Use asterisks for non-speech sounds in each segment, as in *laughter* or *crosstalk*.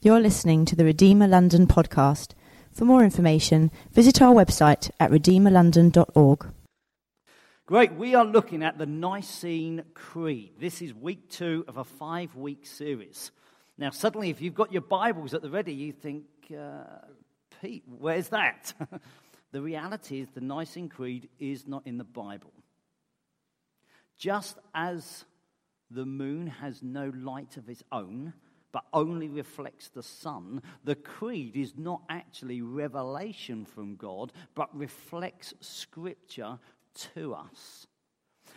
You're listening to the Redeemer London podcast. For more information, visit our website at redeemerlondon.org. Great, we are looking at the Nicene Creed. This is week two of a five week series. Now, suddenly, if you've got your Bibles at the ready, you think, uh, Pete, where's that? *laughs* the reality is the Nicene Creed is not in the Bible. Just as the moon has no light of its own, but only reflects the sun, the creed is not actually revelation from God, but reflects scripture to us.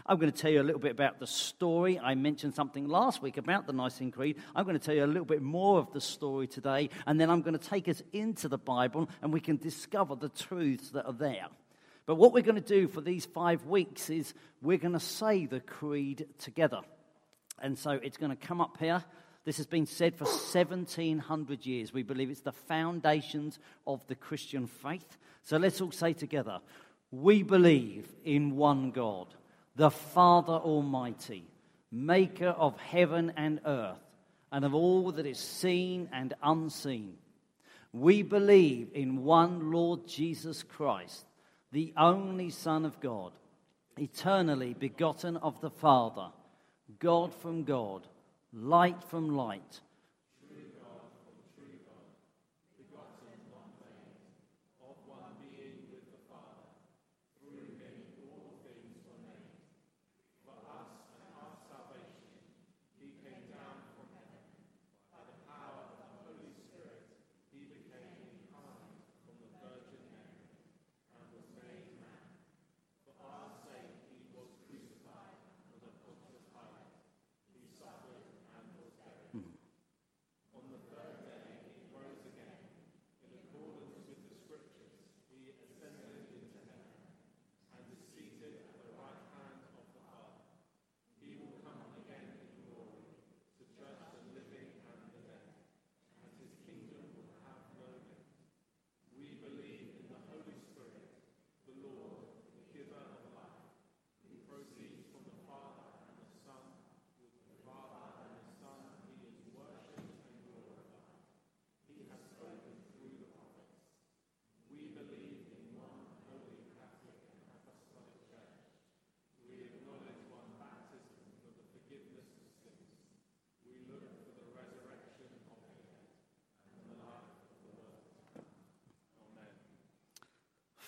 I'm going to tell you a little bit about the story. I mentioned something last week about the Nicene Creed. I'm going to tell you a little bit more of the story today, and then I'm going to take us into the Bible and we can discover the truths that are there. But what we're going to do for these five weeks is we're going to say the creed together. And so it's going to come up here. This has been said for 1700 years. We believe it's the foundations of the Christian faith. So let's all say together We believe in one God, the Father Almighty, maker of heaven and earth, and of all that is seen and unseen. We believe in one Lord Jesus Christ, the only Son of God, eternally begotten of the Father, God from God light from light,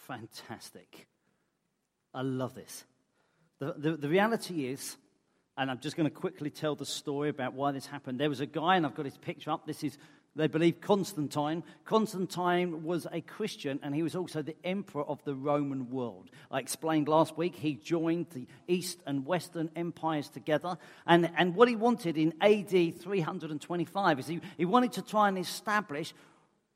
fantastic. I love this. The, the, the reality is, and I'm just going to quickly tell the story about why this happened. There was a guy, and I've got his picture up. This is, they believe, Constantine. Constantine was a Christian, and he was also the emperor of the Roman world. I explained last week, he joined the East and Western empires together. And, and what he wanted in AD 325 is he, he wanted to try and establish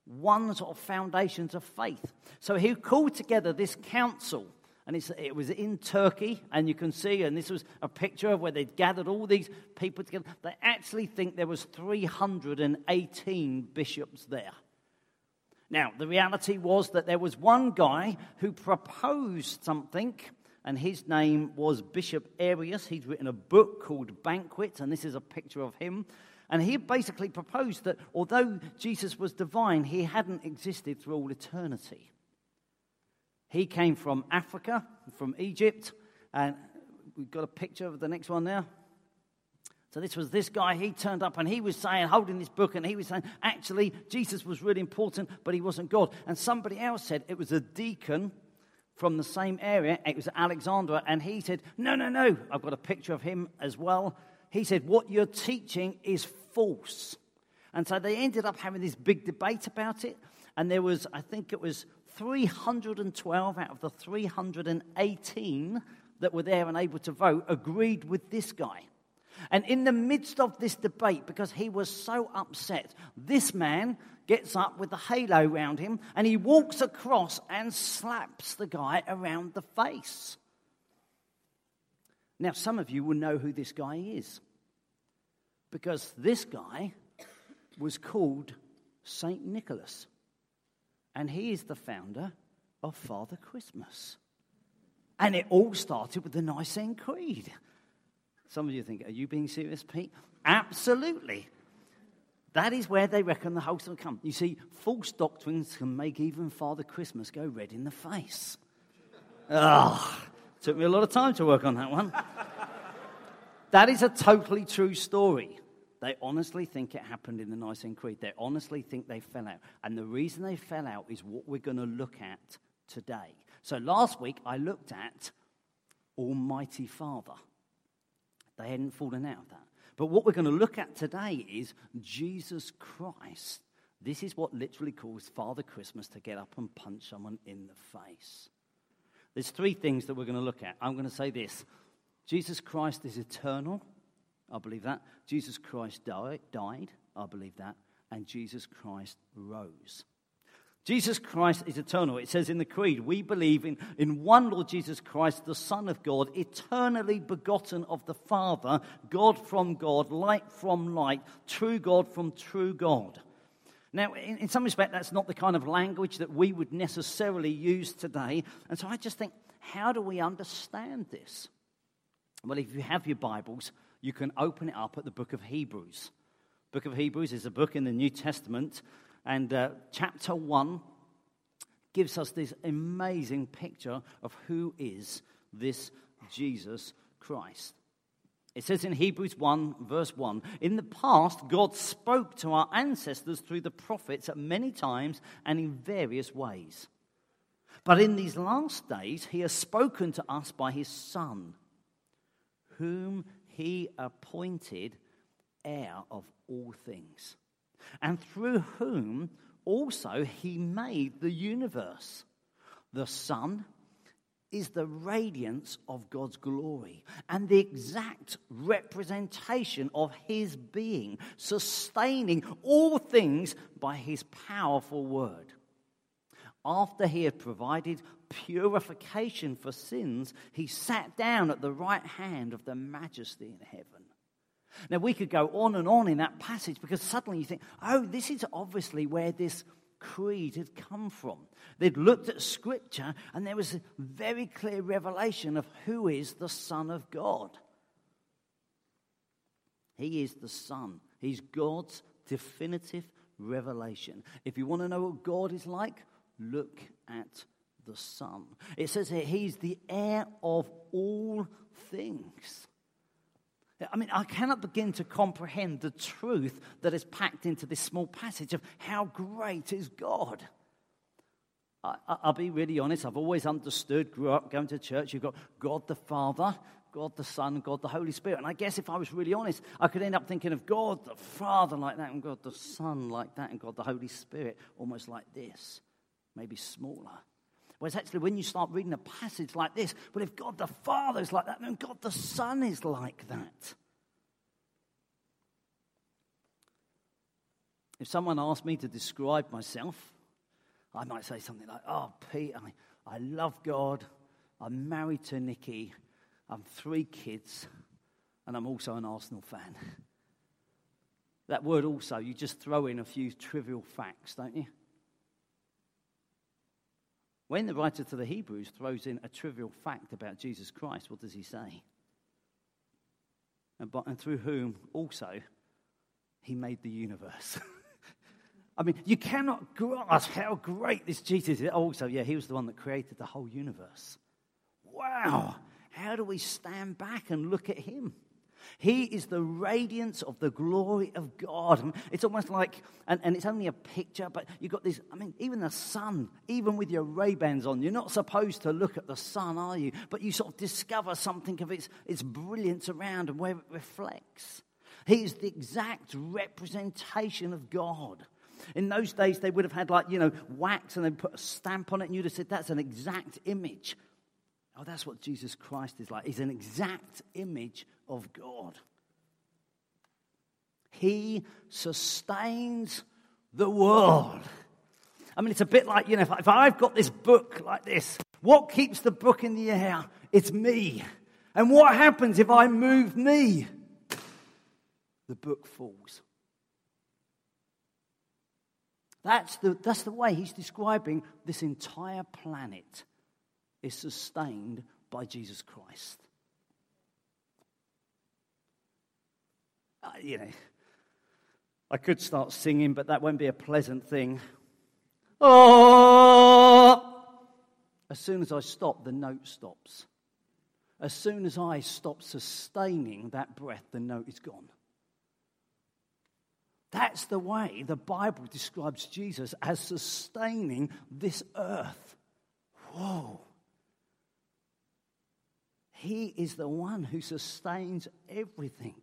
one sort of foundations of faith. So he called together this council, and it was in Turkey, and you can see, and this was a picture of where they'd gathered all these people together. They actually think there was 318 bishops there. Now, the reality was that there was one guy who proposed something, and his name was Bishop Arius. He'd written a book called Banquet, and this is a picture of him. And he basically proposed that although Jesus was divine, he hadn't existed through all eternity. He came from Africa, from Egypt, and we've got a picture of the next one now. So this was this guy, he turned up and he was saying, holding this book, and he was saying, actually, Jesus was really important, but he wasn't God. And somebody else said it was a deacon from the same area, it was Alexander, and he said, no, no, no, I've got a picture of him as well he said, What you're teaching is false. And so they ended up having this big debate about it. And there was, I think it was 312 out of the 318 that were there and able to vote agreed with this guy. And in the midst of this debate, because he was so upset, this man gets up with the halo around him and he walks across and slaps the guy around the face. Now, some of you will know who this guy is because this guy was called St. Nicholas, and he is the founder of Father Christmas. And it all started with the Nicene Creed. Some of you think, are you being serious, Pete? Absolutely. That is where they reckon the host will come. You see, false doctrines can make even Father Christmas go red in the face. Ah, took me a lot of time to work on that one. that is a totally true story. They honestly think it happened in the Nicene Creed. They honestly think they fell out. And the reason they fell out is what we're going to look at today. So last week I looked at Almighty Father. They hadn't fallen out of that. But what we're going to look at today is Jesus Christ. This is what literally caused Father Christmas to get up and punch someone in the face. There's three things that we're going to look at. I'm going to say this Jesus Christ is eternal. I believe that. Jesus Christ died, died. I believe that. And Jesus Christ rose. Jesus Christ is eternal. It says in the Creed, we believe in, in one Lord Jesus Christ, the Son of God, eternally begotten of the Father, God from God, light from light, true God from true God. Now, in, in some respect, that's not the kind of language that we would necessarily use today. And so I just think, how do we understand this? Well, if you have your Bibles, you can open it up at the book of Hebrews. Book of Hebrews is a book in the New Testament, and uh, chapter 1 gives us this amazing picture of who is this Jesus Christ. It says in Hebrews 1, verse 1 In the past, God spoke to our ancestors through the prophets at many times and in various ways. But in these last days, He has spoken to us by His Son, whom He appointed heir of all things and through whom also he made the universe. The Son is the radiance of God's glory and the exact representation of his being, sustaining all things by his powerful word. After he had provided purification for sins, he sat down at the right hand of the majesty in heaven. Now, we could go on and on in that passage because suddenly you think, oh, this is obviously where this creed had come from. They'd looked at scripture and there was a very clear revelation of who is the Son of God. He is the Son, He's God's definitive revelation. If you want to know what God is like, look at the Son. It says here, He's the heir of all things. I mean, I cannot begin to comprehend the truth that is packed into this small passage of how great is God. I, will be really honest, I've always understood, grew up going to church, you've got God the Father, God the Son, God the Holy Spirit. And I guess if I was really honest, I could end up thinking of God the Father like that, and God the Son like that, and God the Holy Spirit almost like this, maybe smaller. Whereas actually, when you start reading a passage like this, well, if God the Father is like that, then God the Son is like that. If someone asked me to describe myself, I might say something like, Oh, Pete, I, I love God. I'm married to Nikki. I'm three kids. And I'm also an Arsenal fan. That word also, you just throw in a few trivial facts, don't you? When the writer to the Hebrews throws in a trivial fact about Jesus Christ, what does he say? And, by, and through whom also he made the universe. *laughs* I mean, you cannot grasp how great this Jesus is. Also, yeah, he was the one that created the whole universe. Wow. How do we stand back and look at him? He is the radiance of the glory of God. It's almost like, and, and it's only a picture, but you've got this. I mean, even the sun, even with your Ray-Bans on, you're not supposed to look at the sun, are you? But you sort of discover something of its, its brilliance around and where it reflects. He is the exact representation of God. In those days, they would have had, like, you know, wax and they put a stamp on it, and you'd have said, that's an exact image. Oh, that's what Jesus Christ is like. He's an exact image of God. He sustains the world. I mean, it's a bit like, you know, if, I've got this book like this, what keeps the book in the air? It's me. And what happens if I move me? The book falls. That's the, that's the way he's describing this entire planet is sustained by Jesus Christ. Uh, you know, I could start singing, but that won't be a pleasant thing. Oh! As soon as I stop, the note stops. As soon as I stop sustaining that breath, the note is gone. That's the way the Bible describes Jesus as sustaining this earth. Whoa. He is the one who sustains everything.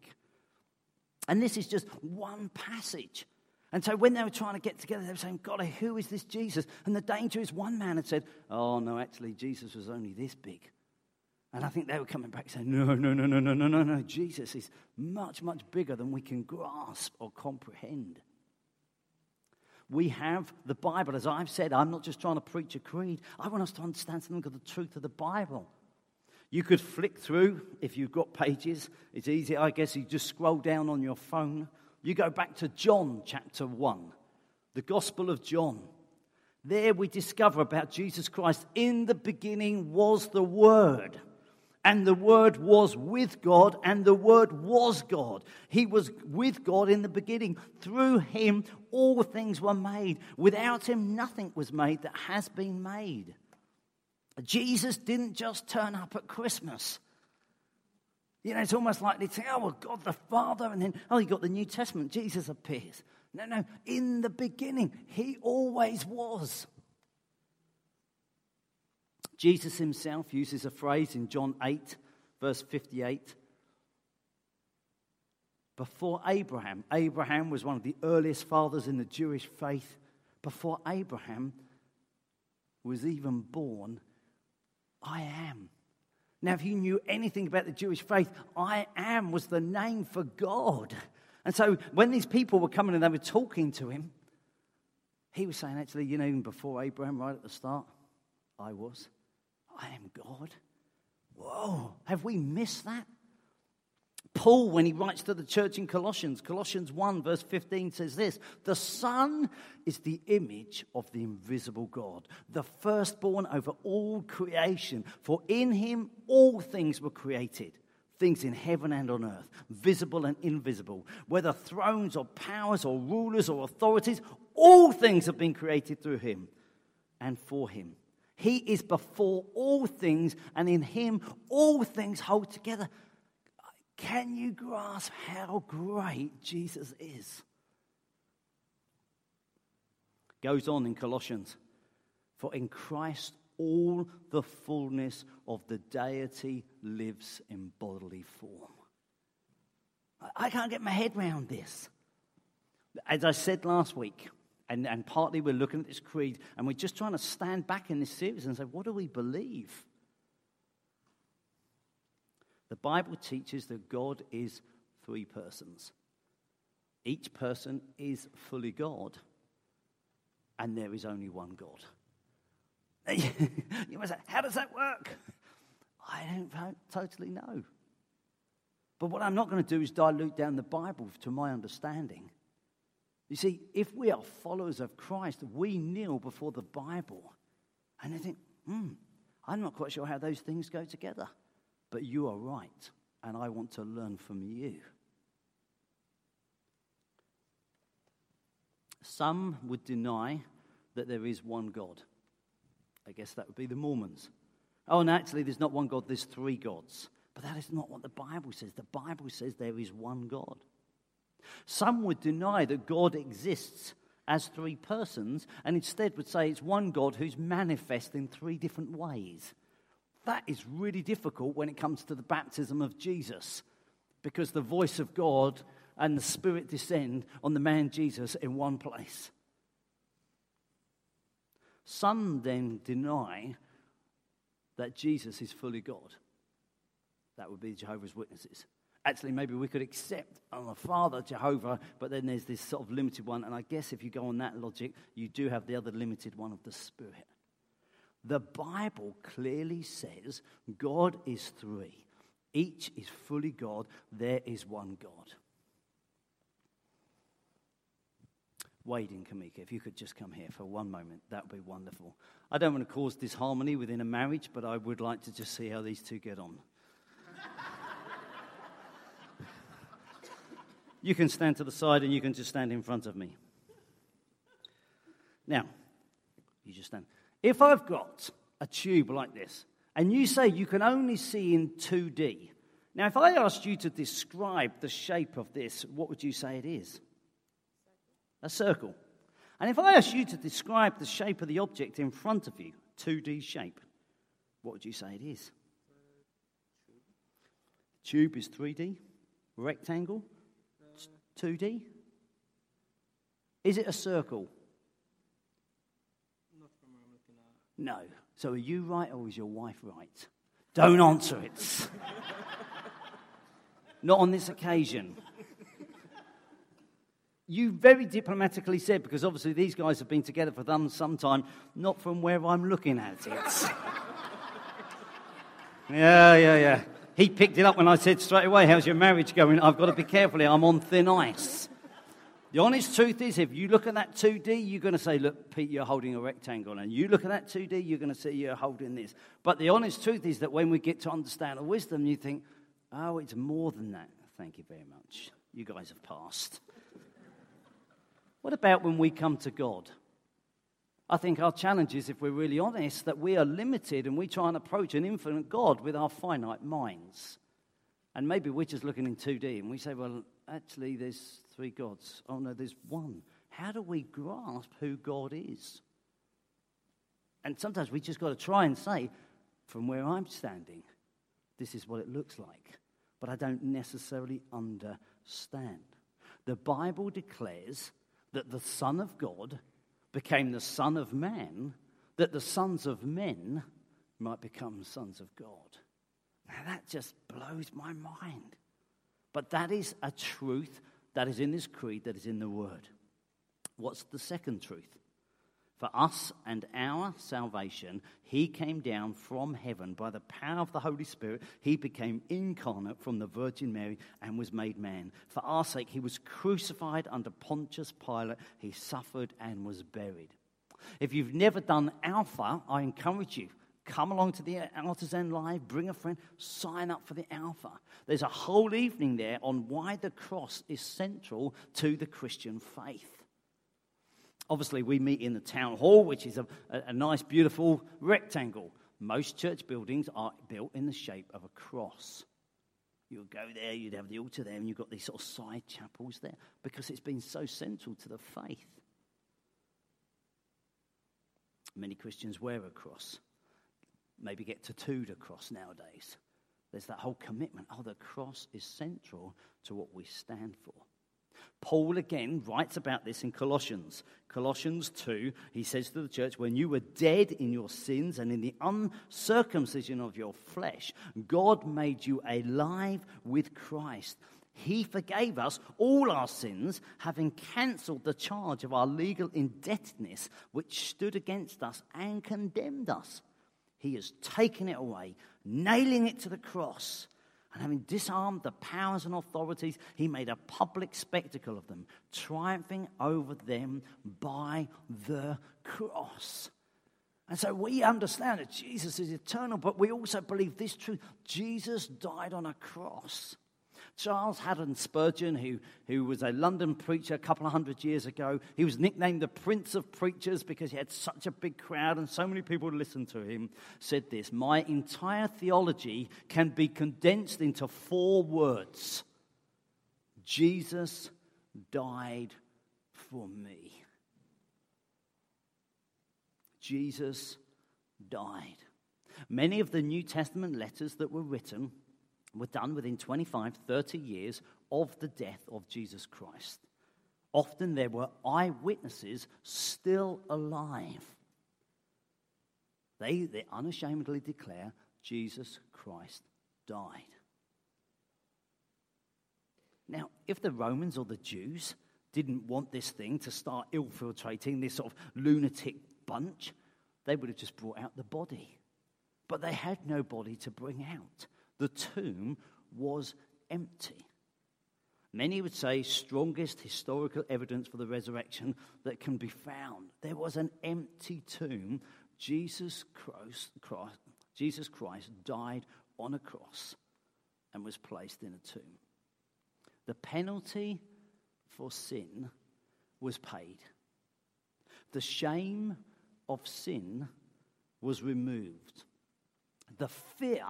And this is just one passage. And so when they were trying to get together, they were saying, God, who is this Jesus? And the danger is one man had said, Oh, no, actually, Jesus was only this big. And I think they were coming back saying, No, no, no, no, no, no, no, no. Jesus is much, much bigger than we can grasp or comprehend. We have the Bible. As I've said, I'm not just trying to preach a creed, I want us to understand something of the truth of the Bible. You could flick through if you've got pages. It's easy, I guess. You just scroll down on your phone. You go back to John chapter 1, the Gospel of John. There we discover about Jesus Christ. In the beginning was the Word, and the Word was with God, and the Word was God. He was with God in the beginning. Through Him, all things were made. Without Him, nothing was made that has been made. Jesus didn't just turn up at Christmas. You know, it's almost like they say, oh, well, God the Father, and then, oh, you got the New Testament, Jesus appears. No, no, in the beginning, he always was. Jesus himself uses a phrase in John 8, verse 58. Before Abraham, Abraham was one of the earliest fathers in the Jewish faith. Before Abraham was even born, I am. Now, if you knew anything about the Jewish faith, I am was the name for God. And so when these people were coming and they were talking to him, he was saying, actually, you know, even before Abraham, right at the start, I was. I am God. Whoa, have we missed that? Paul, when he writes to the church in Colossians, Colossians 1, verse 15 says this The Son is the image of the invisible God, the firstborn over all creation. For in him all things were created things in heaven and on earth, visible and invisible, whether thrones or powers or rulers or authorities, all things have been created through him and for him. He is before all things, and in him all things hold together. Can you grasp how great Jesus is? Goes on in Colossians, for in Christ all the fullness of the deity lives in bodily form. I can't get my head around this. As I said last week, and, and partly we're looking at this creed, and we're just trying to stand back in this series and say, what do we believe? The Bible teaches that God is three persons. Each person is fully God, and there is only one God. *laughs* you must say, How does that work? I don't totally know. But what I'm not going to do is dilute down the Bible to my understanding. You see, if we are followers of Christ, we kneel before the Bible and I think, hmm, I'm not quite sure how those things go together. But you are right, and I want to learn from you. Some would deny that there is one God. I guess that would be the Mormons. Oh, and actually, there's not one God, there's three gods. But that is not what the Bible says. The Bible says there is one God. Some would deny that God exists as three persons and instead would say it's one God who's manifest in three different ways. That is really difficult when it comes to the baptism of Jesus because the voice of God and the Spirit descend on the man Jesus in one place. Some then deny that Jesus is fully God. That would be Jehovah's Witnesses. Actually, maybe we could accept on the Father, Jehovah, but then there's this sort of limited one. And I guess if you go on that logic, you do have the other limited one of the Spirit. The Bible clearly says God is three. Each is fully God. There is one God. Wade and Kamika, if you could just come here for one moment, that would be wonderful. I don't want to cause disharmony within a marriage, but I would like to just see how these two get on. *laughs* You can stand to the side and you can just stand in front of me. Now, you just stand. If I've got a tube like this, and you say you can only see in 2D, now if I asked you to describe the shape of this, what would you say it is? A circle. And if I asked you to describe the shape of the object in front of you, 2D shape, what would you say it is? Tube is 3D, rectangle, 2D. Is it a circle? No. So are you right or is your wife right? Don't answer it. *laughs* Not on this occasion. You very diplomatically said, because obviously these guys have been together for some time, not from where I'm looking at it. *laughs* yeah, yeah, yeah. He picked it up when I said straight away, How's your marriage going? I've got to be careful here, I'm on thin ice. The honest truth is, if you look at that 2D, you're going to say, Look, Pete, you're holding a rectangle. And you look at that 2D, you're going to say you're holding this. But the honest truth is that when we get to understand the wisdom, you think, Oh, it's more than that. Thank you very much. You guys have passed. what about when we come to God? I think our challenge is, if we're really honest, that we are limited and we try and approach an infinite God with our finite minds. And maybe we're just looking in 2D and we say, well, actually, there's three gods. Oh, no, there's one. How do we grasp who God is? And sometimes we just got to try and say, from where I'm standing, this is what it looks like. But I don't necessarily understand. The Bible declares that the Son of God became the Son of Man, that the sons of men might become sons of God. Now that just blows my mind. But that is a truth that is in this creed, that is in the Word. What's the second truth? For us and our salvation, he came down from heaven by the power of the Holy Spirit. He became incarnate from the Virgin Mary and was made man. For our sake, he was crucified under Pontius Pilate. He suffered and was buried. If you've never done Alpha, I encourage you Come along to the Artisan Live, bring a friend, sign up for the Alpha. There's a whole evening there on why the cross is central to the Christian faith. Obviously, we meet in the town hall, which is a, a, nice, beautiful rectangle. Most church buildings are built in the shape of a cross. You would go there, you'd have the altar there, and you've got these sort of side chapels there because it's been so central to the faith. Many Christians wear a cross maybe get tattooed across nowadays. There's that whole commitment. Oh, the cross is central to what we stand for. Paul again writes about this in Colossians. Colossians 2, he says to the church, When you were dead in your sins and in the uncircumcision of your flesh, God made you alive with Christ. He forgave us all our sins, having cancelled the charge of our legal indebtedness, which stood against us and condemned us. He has taken it away, nailing it to the cross. And having disarmed the powers and authorities, he made a public spectacle of them, triumphing over them by the cross. And so we understand that Jesus is eternal, but we also believe this truth Jesus died on a cross. Charles Haddon Spurgeon, who, who was a London preacher a couple of hundred years ago, he was nicknamed the Prince of Preachers because he had such a big crowd and so many people listened to him, said this My entire theology can be condensed into four words Jesus died for me. Jesus died. Many of the New Testament letters that were written were done within 25, 30 years of the death of Jesus Christ. Often there were eyewitnesses still alive. They, they unashamedly declare Jesus Christ died. Now, if the Romans or the Jews didn't want this thing to start infiltrating this sort of lunatic bunch, they would have just brought out the body. But they had no body to bring out the tomb was empty. Many would say strongest historical evidence for the resurrection that can be found. There was an empty tomb. Jesus Christ, Christ, Jesus Christ died on a cross and was placed in a tomb. The penalty for sin was paid. The shame of sin was removed. The fear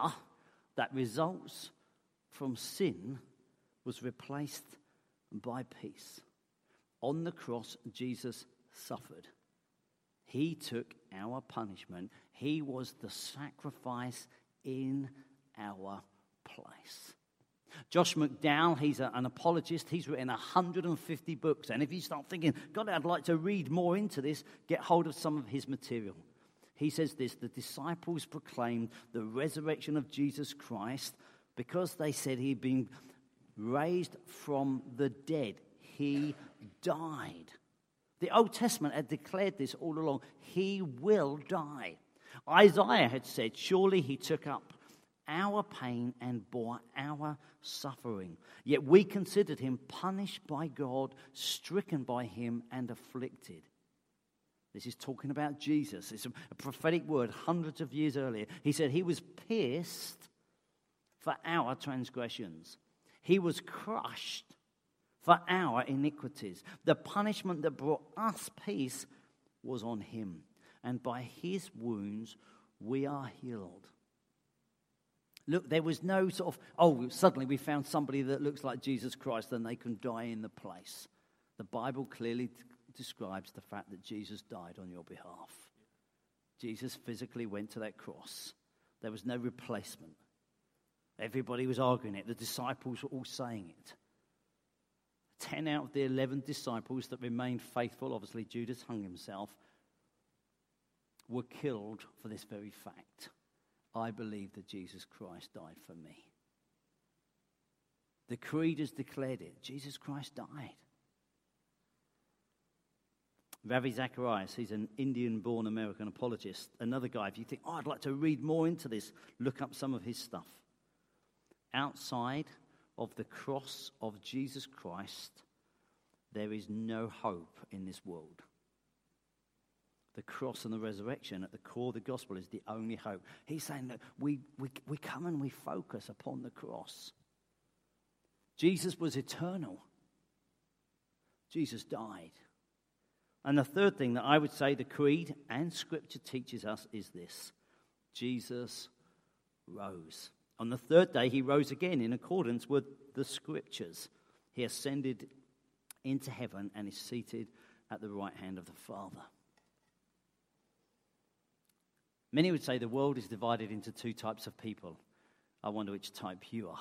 that results from sin was replaced by peace. On the cross, Jesus suffered. He took our punishment. He was the sacrifice in our place. Josh McDowell, he's a, an apologist. He's written 150 books. And if you start thinking, God, I'd like to read more into this, get hold of some of his material. He says this the disciples proclaimed the resurrection of Jesus Christ because they said he'd been raised from the dead. He died. The Old Testament had declared this all along. He will die. Isaiah had said, Surely he took up our pain and bore our suffering. Yet we considered him punished by God, stricken by him, and afflicted. This is talking about Jesus. It's a prophetic word hundreds of years earlier. He said, He was pierced for our transgressions, He was crushed for our iniquities. The punishment that brought us peace was on Him, and by His wounds we are healed. Look, there was no sort of, oh, suddenly we found somebody that looks like Jesus Christ and they can die in the place. The Bible clearly describes the fact that Jesus died on your behalf. Jesus physically went to that cross. There was no replacement. Everybody was arguing it. The disciples were all saying it. Ten out of the eleven disciples that remained faithful, obviously Judas hung himself, were killed for this very fact. I believe that Jesus Christ died for me. The creed has declared it. Jesus Christ died. Ravi Zacharias, he's an Indian born American apologist. Another guy, if you think, oh, I'd like to read more into this, look up some of his stuff. Outside of the cross of Jesus Christ, there is no hope in this world the cross and the resurrection at the core of the gospel is the only hope. He's saying that we, we, we come and we focus upon the cross. Jesus was eternal, Jesus died. And the third thing that I would say the creed and scripture teaches us is this Jesus rose. On the third day, he rose again in accordance with the scriptures. He ascended into heaven and is seated at the right hand of the Father. Many would say the world is divided into two types of people. I wonder which type you are.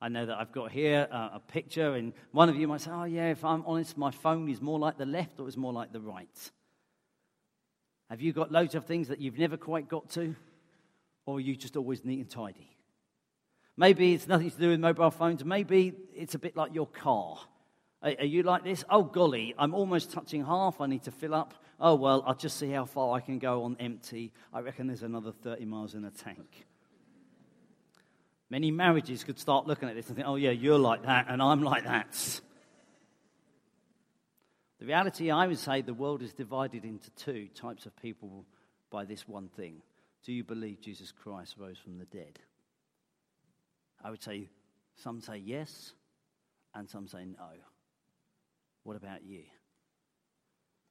I know that I've got here uh, a picture, and one of you might say, Oh, yeah, if I'm honest, my phone is more like the left or is more like the right. Have you got loads of things that you've never quite got to? Or are you just always neat and tidy? Maybe it's nothing to do with mobile phones. Maybe it's a bit like your car. Are, are you like this? Oh, golly, I'm almost touching half. I need to fill up oh, well, I'll just see how far I can go on empty. I reckon there's another 30 miles in a tank. Many marriages could start looking at this and think, oh, yeah, you're like that, and I'm like that. The reality, I would say, the world is divided into two types of people by this one thing. Do you believe Jesus Christ rose from the dead? I would say some say yes, and some say no. What about you?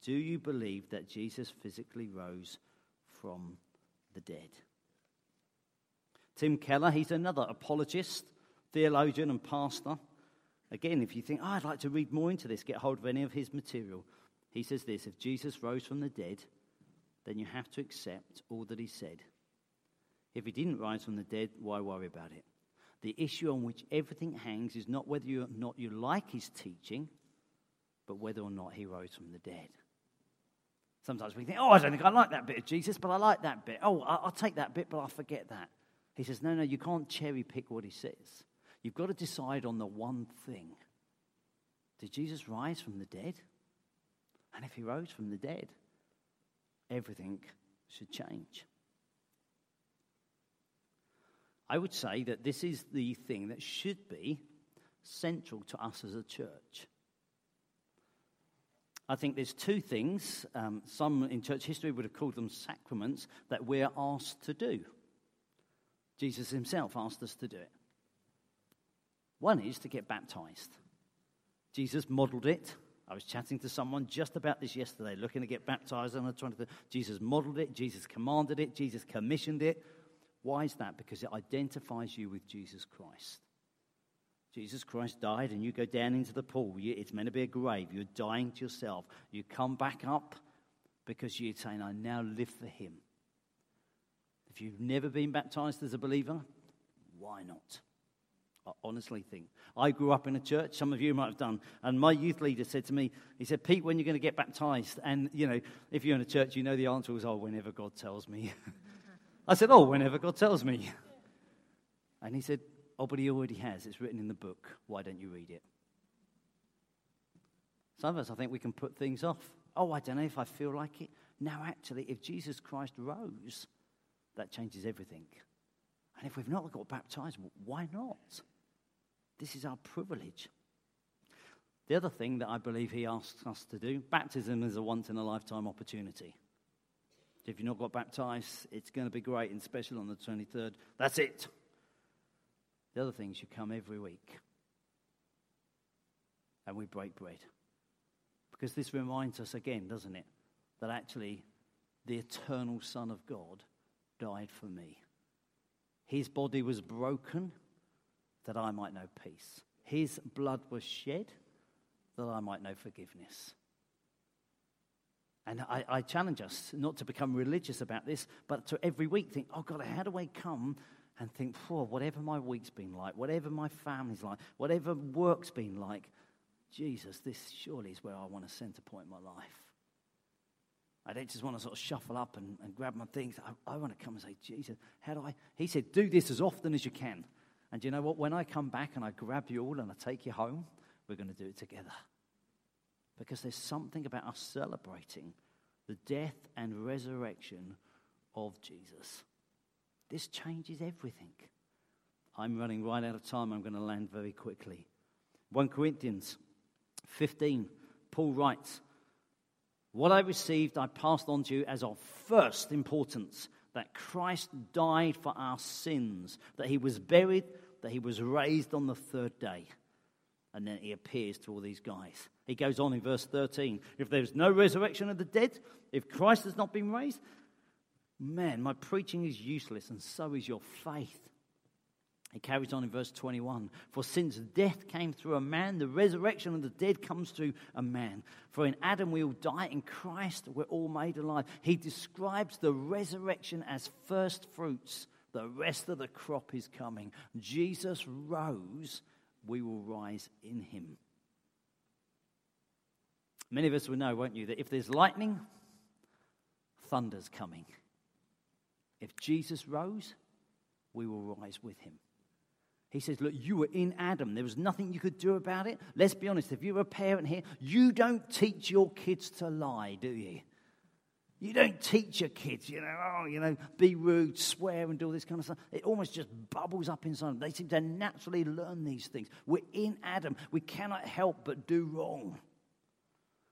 Do you believe that Jesus physically rose from the dead? Tim Keller, he's another apologist, theologian, and pastor. Again, if you think, oh, I'd like to read more into this, get hold of any of his material. He says this if Jesus rose from the dead, then you have to accept all that he said. If he didn't rise from the dead, why worry about it? The issue on which everything hangs is not whether or not you like his teaching, but whether or not he rose from the dead. Sometimes we think, oh, I don't think I like that bit of Jesus, but I like that bit. Oh, I'll take that bit, but I'll forget that. He says, no, no, you can't cherry pick what he says. You've got to decide on the one thing. Did Jesus rise from the dead? And if he rose from the dead, everything should change. I would say that this is the thing that should be central to us as a church. I think there's two things, um, some in church history would have called them sacraments, that we're asked to do. Jesus himself asked us to do it. One is to get baptized. Jesus modeled it. I was chatting to someone just about this yesterday, looking to get baptized on the 23rd. Jesus modeled it, Jesus commanded it, Jesus commissioned it. Why is that? Because it identifies you with Jesus Christ. Jesus Christ died, and you go down into the pool. It's meant to be a grave. You're dying to yourself. You come back up because you're saying, I now live for Him. If you've never been baptized as a believer, why not? I honestly think. I grew up in a church, some of you might have done, and my youth leader said to me, he said, Pete, when are you're going to get baptized? And, you know, if you're in a church, you know the answer was, oh, whenever God tells me. *laughs* I said, oh, whenever God tells me. And he said, oh, but he already has. It's written in the book. Why don't you read it? Some of us, I think we can put things off. Oh, I don't know if I feel like it. Now, actually, if Jesus Christ rose, that changes everything. And if we've not got baptized, why not? This is our privilege. The other thing that I believe he asks us to do baptism is a once in a lifetime opportunity. If you've not got baptized, it's going to be great and special on the 23rd. That's it. The other thing is you come every week and we break bread. Because this reminds us again, doesn't it, that actually the eternal Son of God died for me. His body was broken that I might know peace. His blood was shed that I might know forgiveness. And I, I, challenge us not to become religious about this, but to every week think, oh God, how do I come and think, for whatever my week's been like, whatever my family's like, whatever work's been like, Jesus, this surely is where I want to center point my life. I don't just want to sort of shuffle up and, and grab my things. I, I want to come and say, Jesus, how do I? He said, do this as often as you can. And you know what? When I come back and I grab you all and I take you home, we're going to do it together. Because there's something about us celebrating the death and resurrection of Jesus. This changes everything. I'm running right out of time. I'm going to land very quickly. 1 Corinthians 15, Paul writes, What I received, I passed on to you as of first importance that Christ died for our sins, that he was buried, that he was raised on the third day. And then he appears to all these guys. He goes on in verse 13 If there's no resurrection of the dead, if Christ has not been raised, man, my preaching is useless, and so is your faith. He carries on in verse 21 For since death came through a man, the resurrection of the dead comes through a man. For in Adam we all die, in Christ we're all made alive. He describes the resurrection as first fruits. The rest of the crop is coming. Jesus rose, we will rise in him. Many of us will know, won't you, that if there's lightning, thunder's coming. If Jesus rose, we will rise with him. He says, Look, you were in Adam. There was nothing you could do about it. Let's be honest, if you're a parent here, you don't teach your kids to lie, do you? You don't teach your kids, you know, oh, you know, be rude, swear, and do all this kind of stuff. It almost just bubbles up inside them. They seem to naturally learn these things. We're in Adam. We cannot help but do wrong.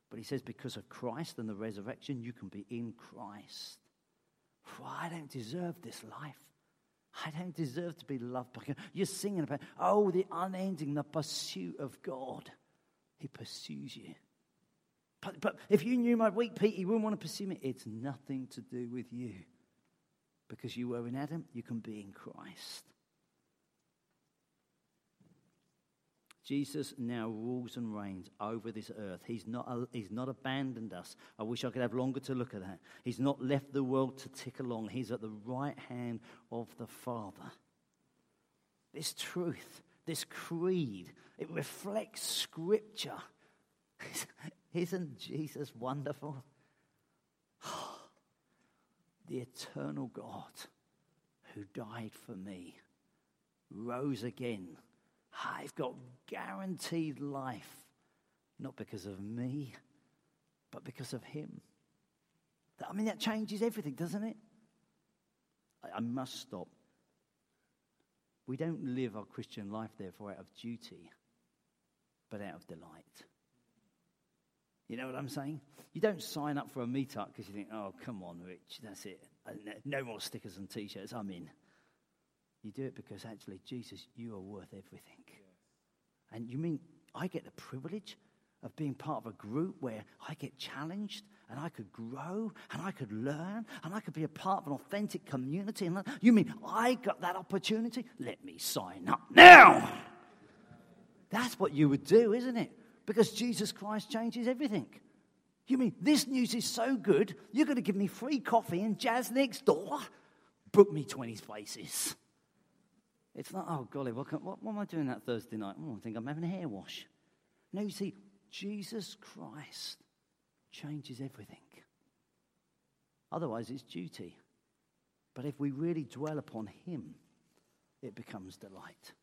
But he says, because of Christ and the resurrection, you can be in Christ. For I don't deserve this life. I don't deserve to be loved by God. You're singing about, oh, the unending, the pursuit of God. He pursues you. But, but if you knew my weak Pete, you wouldn't want to pursue me. It's nothing to do with you. Because you were in Adam, you can be in Christ. Jesus now rules and reigns over this earth. He's not, he's not abandoned us. I wish I could have longer to look at that. He's not left the world to tick along. He's at the right hand of the Father. This truth, this creed, it reflects Scripture. *laughs* Isn't Jesus wonderful? *gasps* the eternal God who died for me rose again I've got guaranteed life, not because of me, but because of Him. I mean, that changes everything, doesn't it? I, I must stop. We don't live our Christian life, therefore, out of duty, but out of delight. You know what I'm saying? You don't sign up for a meetup because you think, oh, come on, Rich, that's it. Uh, no more stickers and t shirts, I'm in. You do it because actually, Jesus, you are worth everything. And you mean, I get the privilege of being part of a group where I get challenged and I could grow and I could learn and I could be a part of an authentic community. And you mean I got that opportunity? Let me sign up now. That's what you would do, isn't it? Because Jesus Christ changes everything. You mean this news is so good, you're going to give me free coffee and jazz next door? Book me 20 places. It's not, oh, golly, what, can, what, what am I doing that Thursday night? Oh, I think I'm having a hair wash. No, you see, Jesus Christ changes everything. Otherwise, it's duty. But if we really dwell upon Him, it becomes delight.